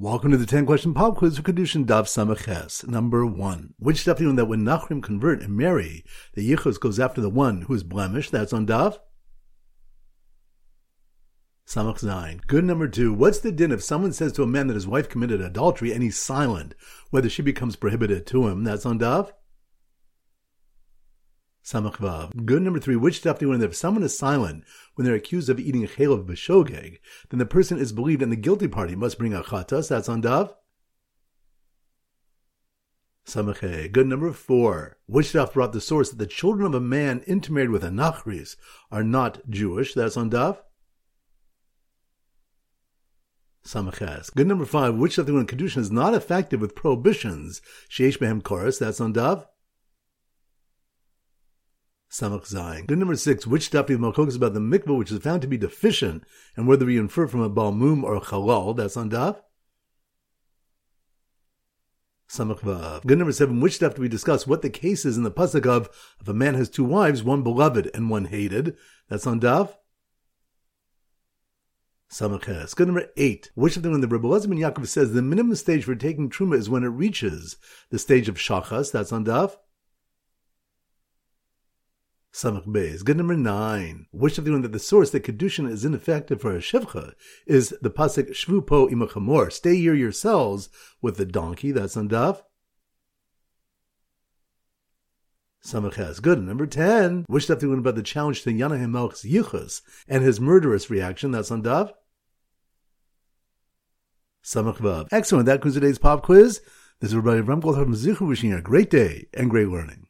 Welcome to the 10 question pop quiz for Kiddushin Daf Samaches. Number one. Which Daf do you know that when Nochrim convert and marry, the Yichus goes after the one who is blemished? That's on Daf. Samach Zayin. Good number two. What's the din if someone says to a man that his wife committed adultery and he's silent, whether she becomes prohibited to him? That's on Daf. Good number three. Which Daf do you know if someone is silent when they're accused of eating a chelav b'shogeg, then the person is believed and the guilty party must bring a chatas? That's on Daf. Good number four. Which Daf brought the source that the children of a man intermarried with a nochris are not Jewish? That's on. Samaches. Good number five. Which Daf when kiddushin is not effective with prohibitions? Sheish behem chorus. That's on Daf. Samach Zayin. Good number six, which Daf Malchok is about the mikvah which is found to be deficient, and whether we infer from a balmum or a chalal, that's on Daf. Good number seven, which Daf do we discuss what the case is in the pasuk of if a man has two wives, one beloved and one hated, that's on Daf. Good number eight. Which of them when the Rebbe ben Yaakov says the minimum stage for taking truma is when it reaches the stage of shachas, that's on Daf. Samach Beis. Good number nine. Which of the one that the source that Kiddushin is ineffective for a Shifcha is the Pasuk Shvu Po Imachamor. Stay here yourselves with the donkey. That's on Daf. Samach has. Good. Number 10. Which Daf do you about the challenge to Yannai HaMelech's Yichus and his murderous reaction? That's on Daf. Samach Vav. Excellent. That concludes today's pop quiz. This is Rabbi Ram Goldhar wishing you a great day and great learning.